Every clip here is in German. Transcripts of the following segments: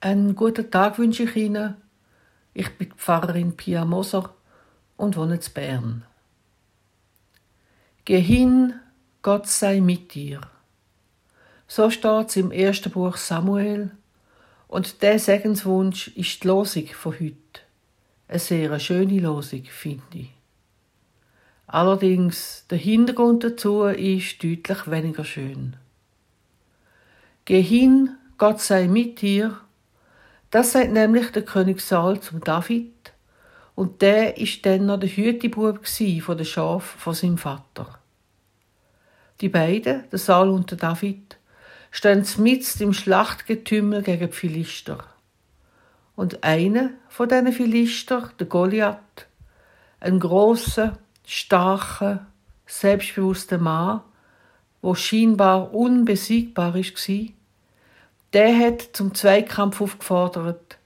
Einen guten Tag wünsche ich Ihnen. Ich bin Pfarrerin Pia Moser und wohne in Bern. Geh hin, Gott sei mit dir. So steht es im ersten Buch Samuel und der Segenswunsch ist die Losung von heute. Eine sehr schöne Losung, finde ich. Allerdings, der Hintergrund dazu ist deutlich weniger schön. Geh hin, Gott sei mit dir das sagt nämlich der König Saul zum David. Und der ist dann noch der Hütebub von der Schaf von seinem Vater. Die beiden, der Saul und der David, stehen mitten im Schlachtgetümmel gegen die Philister. Und einer von diesen Philister, der Goliath, ein großer, starker, selbstbewusster Mann, wo scheinbar unbesiegbar war, der hat zum Zweikampf aufgefordert,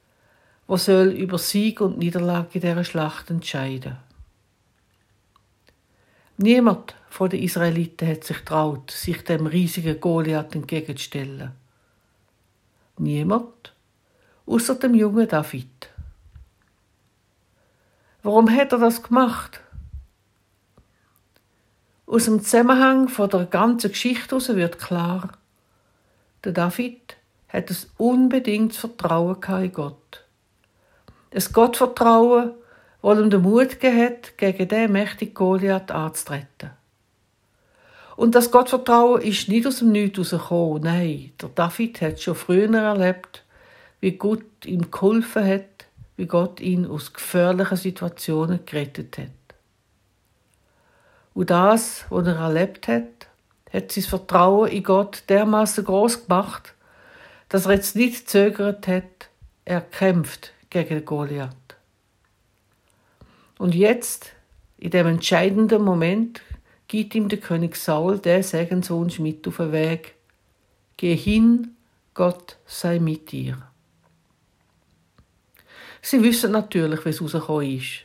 wo soll über Sieg und Niederlage in dieser Schlacht entscheiden. Niemand von den Israeliten hat sich traut, sich dem riesigen Goliath entgegenzustellen. Niemand, außer dem jungen David. Warum hat er das gemacht? Aus dem Zusammenhang von der ganzen Geschichte heraus wird klar, der David hat es unbedingt Vertrauen in Gott. Das Gottvertrauen, das ihm den Mut hat, gegen den mächtigen Goliath anzutreten. Und das Gottvertrauen ist nicht aus dem Nichts herausgekommen. Nein, der David hat schon früher erlebt, wie Gott ihm geholfen hat, wie Gott ihn aus gefährlichen Situationen gerettet hat. Und das, was er erlebt hat, hat sein Vertrauen in Gott dermaßen groß gemacht, dass er jetzt nicht zögert hat, er kämpft gegen Goliath. Und jetzt, in dem entscheidenden Moment, gibt ihm der König Saul der Segenswunsch mit auf den Weg. Geh hin, Gott sei mit dir. Sie wissen natürlich, wie es rausgekommen ist.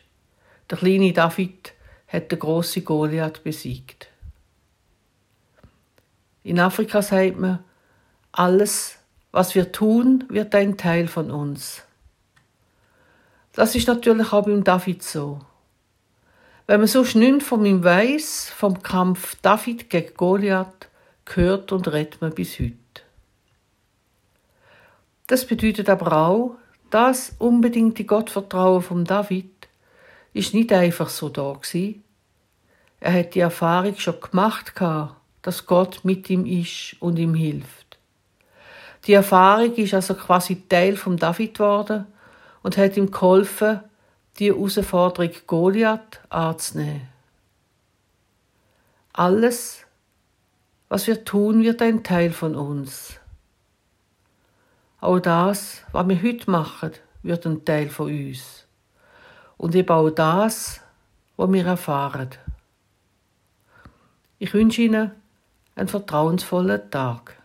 Der kleine David hat den grossen Goliath besiegt. In Afrika sagt man, alles was wir tun, wird ein Teil von uns. Das ist natürlich auch beim David so. Wenn man so nichts von ihm weiß, vom Kampf David gegen Goliath, hört und redet man bis heute. Das bedeutet aber auch, das unbedingte Gottvertrauen vom David ist nicht einfach so da gewesen. Er hat die Erfahrung schon gemacht, dass Gott mit ihm ist und ihm hilft. Die Erfahrung ist also quasi Teil von David geworden und hat ihm geholfen, die Herausforderung Goliath anzunehmen. Alles, was wir tun, wird ein Teil von uns. Auch das, was wir heute machen, wird ein Teil von uns. Und eben auch das, was wir erfahren. Ich wünsche Ihnen einen vertrauensvollen Tag.